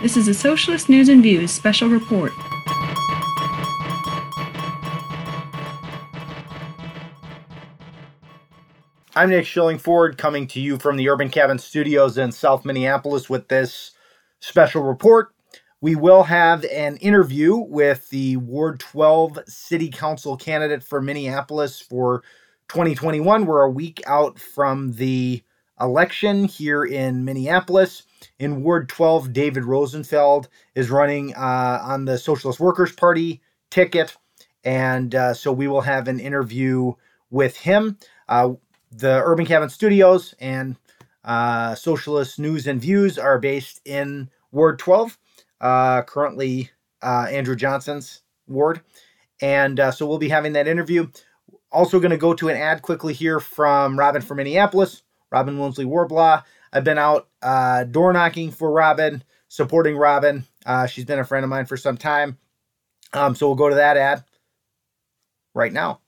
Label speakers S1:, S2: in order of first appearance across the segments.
S1: This is a Socialist News and Views special report.
S2: I'm Nick Schillingford coming to you from the Urban Cabin Studios in South Minneapolis with this special report. We will have an interview with the Ward 12 City Council candidate for Minneapolis for 2021. We're a week out from the election here in Minneapolis. In Ward 12, David Rosenfeld is running uh, on the Socialist Workers Party ticket. And uh, so we will have an interview with him. Uh, the Urban Cabin Studios and uh, Socialist News and Views are based in Ward 12, uh, currently uh, Andrew Johnson's ward. And so we'll be having that interview. Also, going to go to an ad quickly here from Robin from Minneapolis, Robin Wonsley Worlobah. I've been out uh, door knocking for Robin, supporting Robin. Uh, she's been a friend of mine for some time. Um, so we'll go to that ad right now.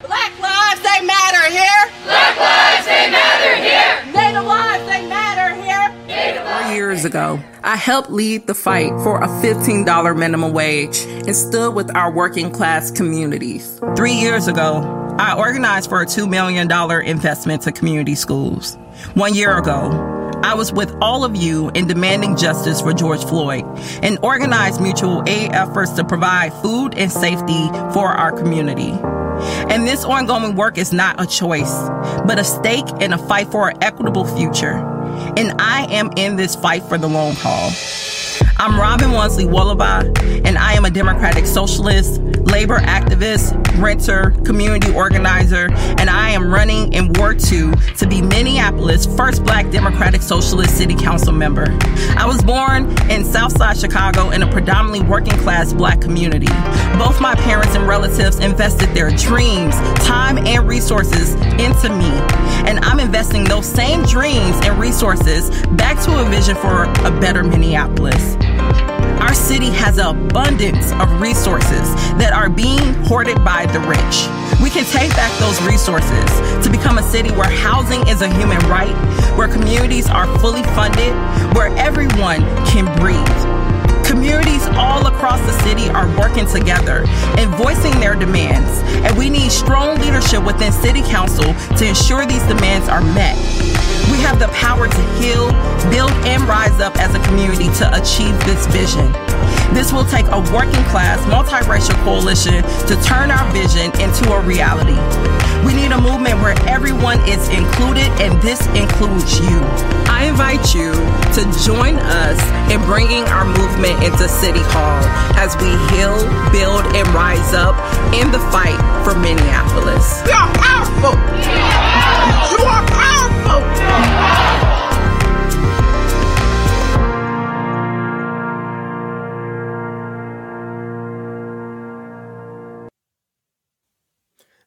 S3: Black lives, they matter here.
S4: Black lives, they matter here.
S3: Native lives, they matter here.
S4: Native
S5: Four years ago, I helped lead the fight for a $15 minimum wage and stood with our working class communities. Three years ago, I organized for a $2 million investment to community schools. One year ago, I was with all of you in demanding justice for George Floyd and organized mutual aid efforts to provide food and safety for our community. And this ongoing work is not a choice, but a stake in a fight for an equitable future. And I am in this fight for the long haul. I'm Robin Wonsley Worlobah, and I am a Democratic Socialist, labor activist, renter, community organizer, and I am running in Ward 2 to be Minneapolis' first Black Democratic Socialist City Council member. I was born in Southside Chicago in a predominantly working class Black community. Both my parents and relatives invested their dreams, time, and resources into me, and I'm investing those same dreams and resources back to a vision for a better Minneapolis. Our city has an abundance of resources that are being hoarded by the rich. We can take back those resources to become a city where housing is a human right, where communities are fully funded, where everyone can breathe. Communities all across the city are working together and voicing their demands, and we need strong leadership within City Council to ensure these demands are met. We have the power to heal, build, and rise up as a community to achieve this vision. This will take a working class, multiracial coalition to turn our vision into a reality. We need a movement where everyone is included, and this includes you. I invite you to join us in bringing our movement into City Hall as we heal, build, and rise up in the fight for Minneapolis.
S3: We are powerful. You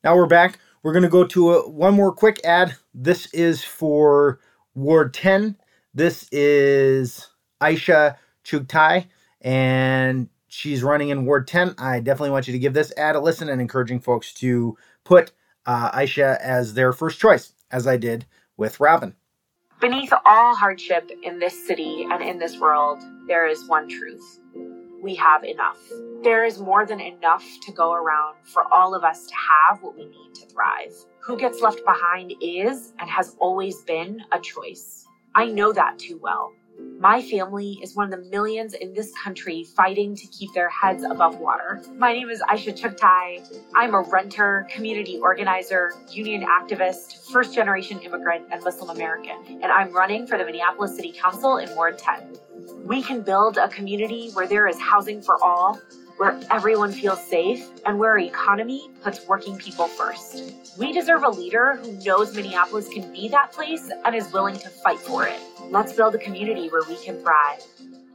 S2: Now we're back. We're going to go to a, one more quick ad. This is for Ward 10. This is Aisha Chughtai, and she's running in Ward 10. I definitely want you to give this ad a listen and encouraging folks to put uh, Aisha as their first choice, as I did with Robin.
S6: Beneath all hardship in this city and in this world, there is one truth. We have enough. There is more than enough to go around for all of us to have what we need to thrive. Who gets left behind is and has always been a choice. I know that too well. My family is one of the millions in this country fighting to keep their heads above water. My name is Aisha Chughtai. I'm a renter, community organizer, union activist, first generation immigrant, and Muslim American, and I'm running for the Minneapolis City Council in Ward 10. We can build a community where there is housing for all, where everyone feels safe, and where our economy puts working people first. We deserve a leader who knows Minneapolis can be that place and is willing to fight for it. Let's build a community where we can thrive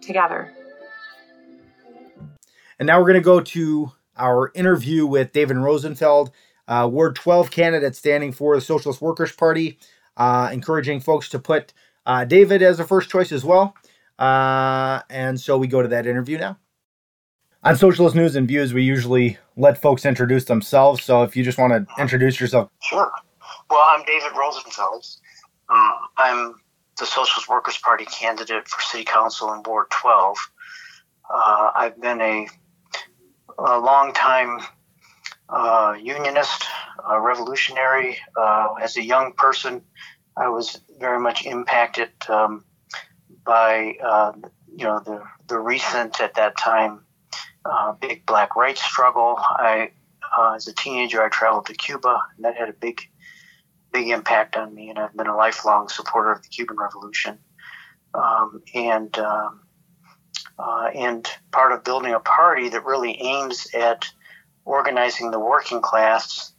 S6: together.
S2: And now we're going to go to our interview with David Rosenfeld, uh, Ward 12 candidate standing for the Socialist Workers Party, uh, encouraging folks to put uh, David as a first choice as well. Uh, and so we go to that interview now. On Socialist News and Views, we usually let folks introduce themselves. So if you just want to introduce yourself.
S7: Sure. Well, I'm David Rosenfeld. Uh, I'm the Socialist Workers Party candidate for City Council in Ward 12. Uh, I've been a, a long time uh, unionist, a revolutionary. Uh, as a young person, I was very much impacted um, by uh, you know the the recent at that time uh, big black rights struggle. I uh, as a teenager, I traveled to Cuba, and that had a big big impact on me. And I've been a lifelong supporter of the Cuban Revolution, um, and um, uh, and part of building a party that really aims at organizing the working class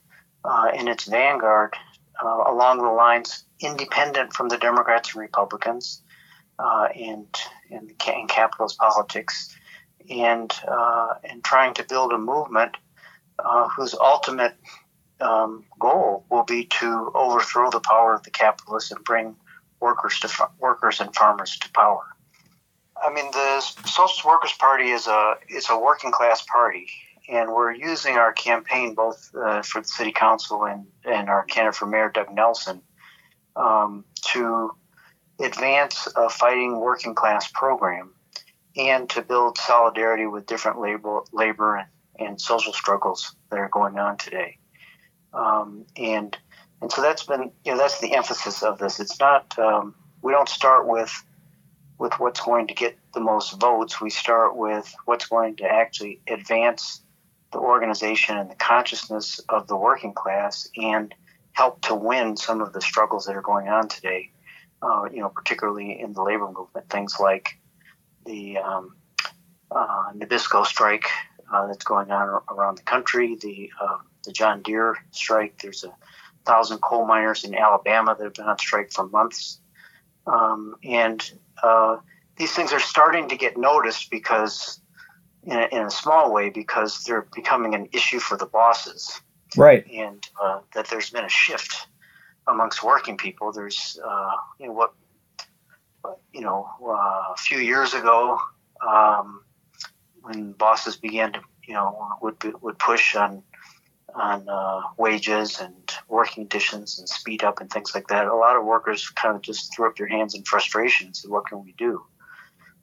S7: uh, in its vanguard uh, along the lines independent from the Democrats and Republicans uh, and, and, and capitalist politics, and, uh, and trying to build a movement uh, whose ultimate um, goal will be to overthrow the power of the capitalists and bring workers to workers and farmers to power. I mean, the Socialist Workers Party is a is a working class party, and we're using our campaign both uh, for the city council and, and our candidate for mayor, Doug Nelson, um, to advance a fighting working class program and to build solidarity with different labor, labor and, and social struggles that are going on today. Um, and and so that's been you know that's the emphasis of this. It's not um, we don't start with with what's going to get the most votes. We start with what's going to actually advance the organization and the consciousness of the working class and help to win some of the struggles that are going on today. Uh, you know, particularly in the labor movement, things like the um, uh, Nabisco strike uh, that's going on around the country, the uh, the John Deere strike. There's a thousand coal miners in Alabama that have been on strike for months, um, and uh, these things are starting to get noticed because in a, in a small way because they're becoming an issue for the bosses.
S2: Right.
S7: And uh, that there's been a shift amongst working people. There's, uh, you know, what, you know, uh, a few years ago, um, when bosses began to, you know, would would push on on uh, wages and working conditions and speed up and things like that. A lot of workers kind of just threw up their hands in frustration and said, "What can we do?"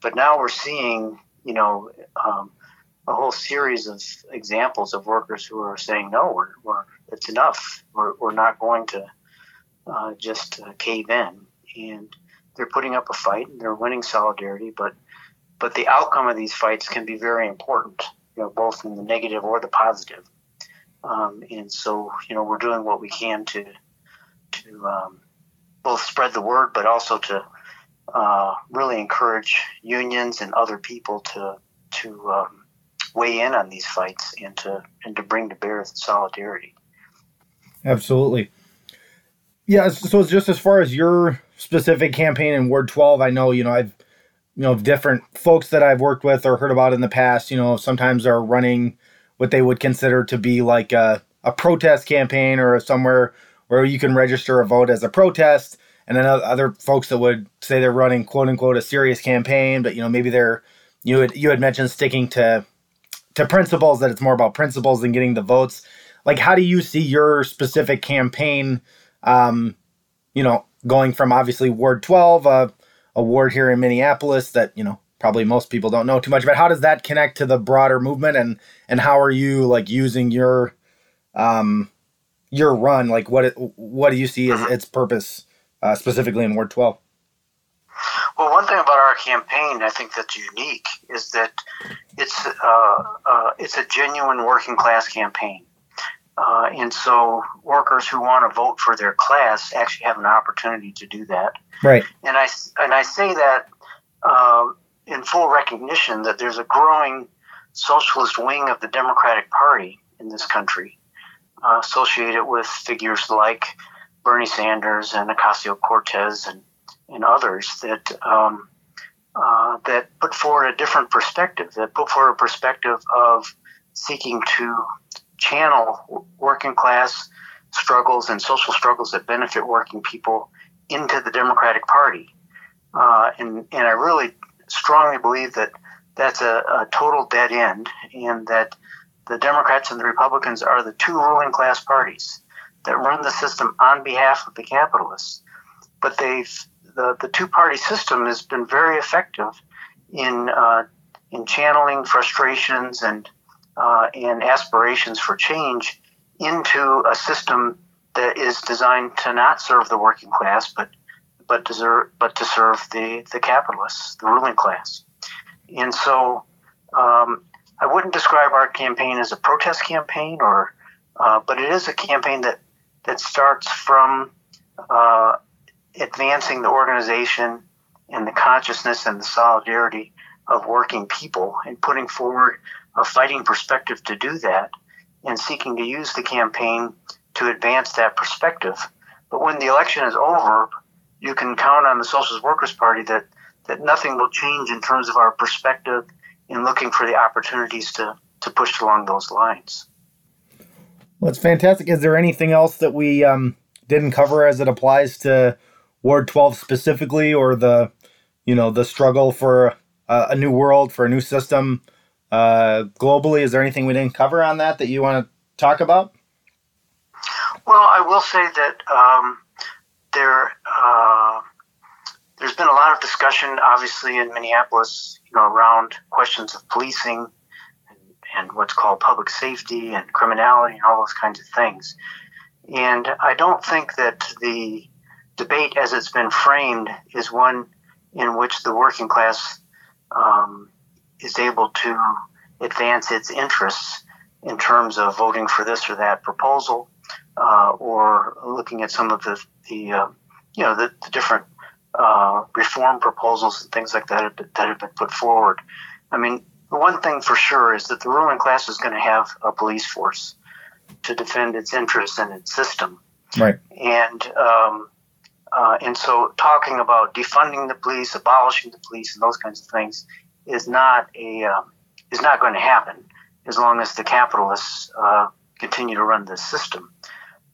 S7: But now we're seeing you know, um, a whole series of examples of workers who are saying, no, we're, we're it's enough. We're, we're not going to uh, just uh, cave in. And they're putting up a fight and they're winning solidarity, but but the outcome of these fights can be very important, you know, both in the negative or the positive. Um, and so, you know, we're doing what we can to to um, both spread the word, but also to uh, really encourage unions and other people to to um, weigh in on these fights and to and to bring to bear solidarity.
S2: Absolutely. Yeah. So just as far as your specific campaign in Ward 12, I know you know I've you know different folks that I've worked with or heard about in the past. You know, sometimes are running what they would consider to be like a, a protest campaign or somewhere where you can register a vote as a protest and then other folks that would say they're running quote unquote a serious campaign, but you know maybe they're you had you had mentioned sticking to to principles that it's more about principles than getting the votes. Like, how do you see your specific campaign? Um, you know, going from obviously Ward 12, uh, a ward here in Minneapolis that you know probably most people don't know too much about. How does that connect to the broader movement, and and how are you like using your um your run? Like, what what do you see as its purpose? uh, specifically in Ward 12?
S7: Well, one thing about our campaign, I think that's unique, is that it's uh, uh, it's a genuine working class campaign, uh, and so workers who want to vote for their class actually have an opportunity to do that.
S2: Right.
S7: And I and I say that um, in full recognition that there's a growing socialist wing of the Democratic Party in this country, uh, associated with figures like Bernie Sanders and Ocasio Cortez and, and others that um, uh, that put forward a different perspective, that put forward a perspective of seeking to channel working class struggles and social struggles that benefit working people into the Democratic Party. Uh, and, and I really strongly believe that that's a, a total dead end and that the Democrats and the Republicans are the two ruling class parties that run the system on behalf of the capitalists. But they've the, the two party system has been very effective in uh, in channeling frustrations and uh, and aspirations for change into a system that is designed to not serve the working class, but but deserve, but to serve the the capitalists, the ruling class. And so, um, I wouldn't describe our campaign as a protest campaign, or uh, but it is a campaign that that starts from uh, advancing the organization and the consciousness and the solidarity of working people and putting forward a fighting perspective to do that and seeking to use the campaign to advance that perspective. But when the election is over, you can count on the Socialist Workers Party that, that nothing will change in terms of our perspective in looking for the opportunities to, to push along those lines.
S2: Well, it's fantastic. Is there anything else that we um, didn't cover as it applies to Ward 12 specifically, or the, you know, the struggle for a, a new world, for a new system uh, globally? Is there anything we didn't cover on that that you want to talk about?
S7: Well, I will say that um, there uh, there's been a lot of discussion, obviously, in Minneapolis, you know, around questions of policing and, and what's called public safety and criminality and all those kinds of things. And I don't think that the debate, as it's been framed, is one in which the working class um, is able to advance its interests in terms of voting for this or that proposal, uh, or looking at some of the, the uh, you know the, the different uh, reform proposals and things like that that have been put forward. I mean, the one thing for sure is that the ruling class is going to have a police force to defend its interests and its system.
S2: Right.
S7: And um, uh, and so talking about defunding the police, abolishing the police, and those kinds of things is not a um, is not going to happen as long as the capitalists uh, continue to run this system.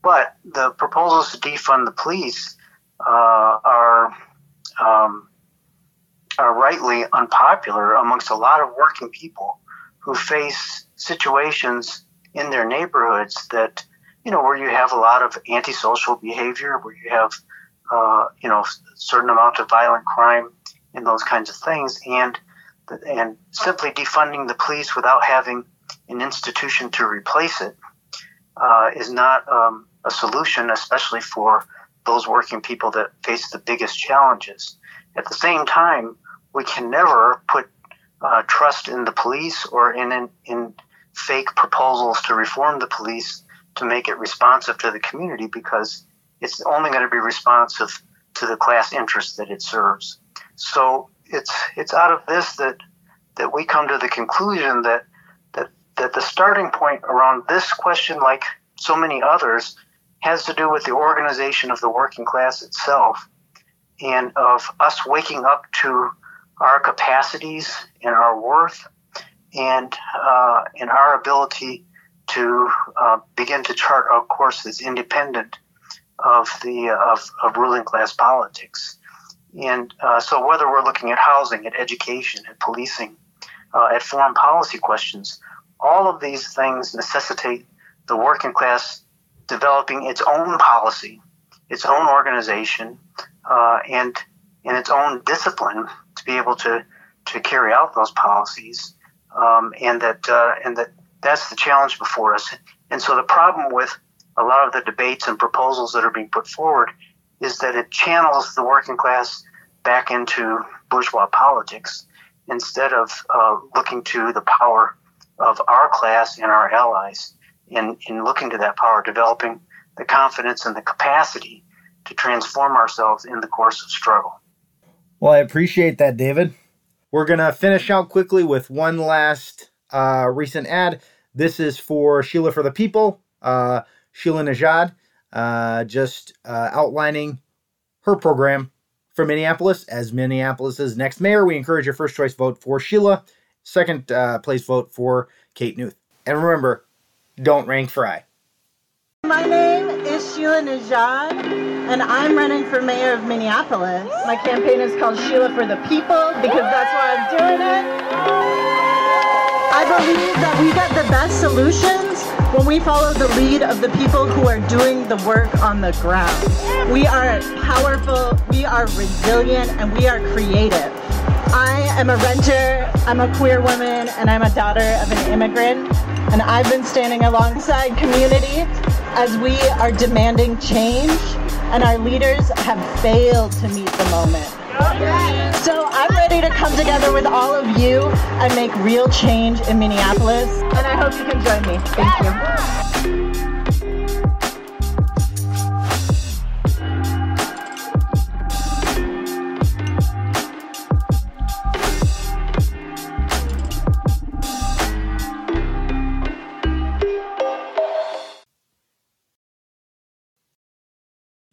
S7: But the proposals to defund the police uh, are um, are rightly unpopular amongst a lot of working people who face situations in their neighborhoods that you know where you have a lot of antisocial behavior, where you have uh, you know certain amount of violent crime and those kinds of things, and and simply defunding the police without having an institution to replace it uh, is not um, a solution, especially for those working people that face the biggest challenges. At the same time, we can never put uh, trust in the police or in, in, in fake proposals to reform the police to make it responsive to the community because it's only going to be responsive to the class interests that it serves. So it's it's out of this that that we come to the conclusion that that that the starting point around this question, like so many others, has to do with the organization of the working class itself and of us waking up to our capacities and our worth and uh, and our ability to uh, begin to chart a course that's independent of the of, of ruling class politics. And uh, so, whether we're looking at housing, at education, at policing, uh, at foreign policy questions, all of these things necessitate the working class developing its own policy, its own organization, uh, and and its own discipline to be able to to carry out those policies. Um, and that uh, and that that's the challenge before us. And so the problem with a lot of the debates and proposals that are being put forward is that it channels the working class back into bourgeois politics instead of uh, looking to the power of our class and our allies in, in looking to that power, developing the confidence and the capacity to transform ourselves in the course of struggle.
S2: Well, I appreciate that, David. We're going to finish out quickly with one last uh, recent ad. This is for Sheila for the People. Uh, Sheila Nezhad, uh, just uh, outlining her program for Minneapolis as Minneapolis's next mayor. We encourage your first choice vote for Sheila, second uh, place vote for Kate Knuth. And remember, don't rank Frey.
S8: My name is Sheila Nezhad, and I'm running for mayor of Minneapolis. My campaign is called Sheila for the People because that's why I'm doing it. I believe that we got the best solutions when we follow the lead of the people who are doing the work on the ground. We are powerful, we are resilient, and we are creative. I am a renter, I'm a queer woman, and I'm a daughter of an immigrant. And I've been standing alongside community as we are demanding change, and our leaders have failed to meet the moment. Together with all of you and make real change in Minneapolis. And I hope you can join me. Thank you.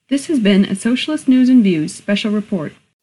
S1: This has been a Socialist News and Views special report.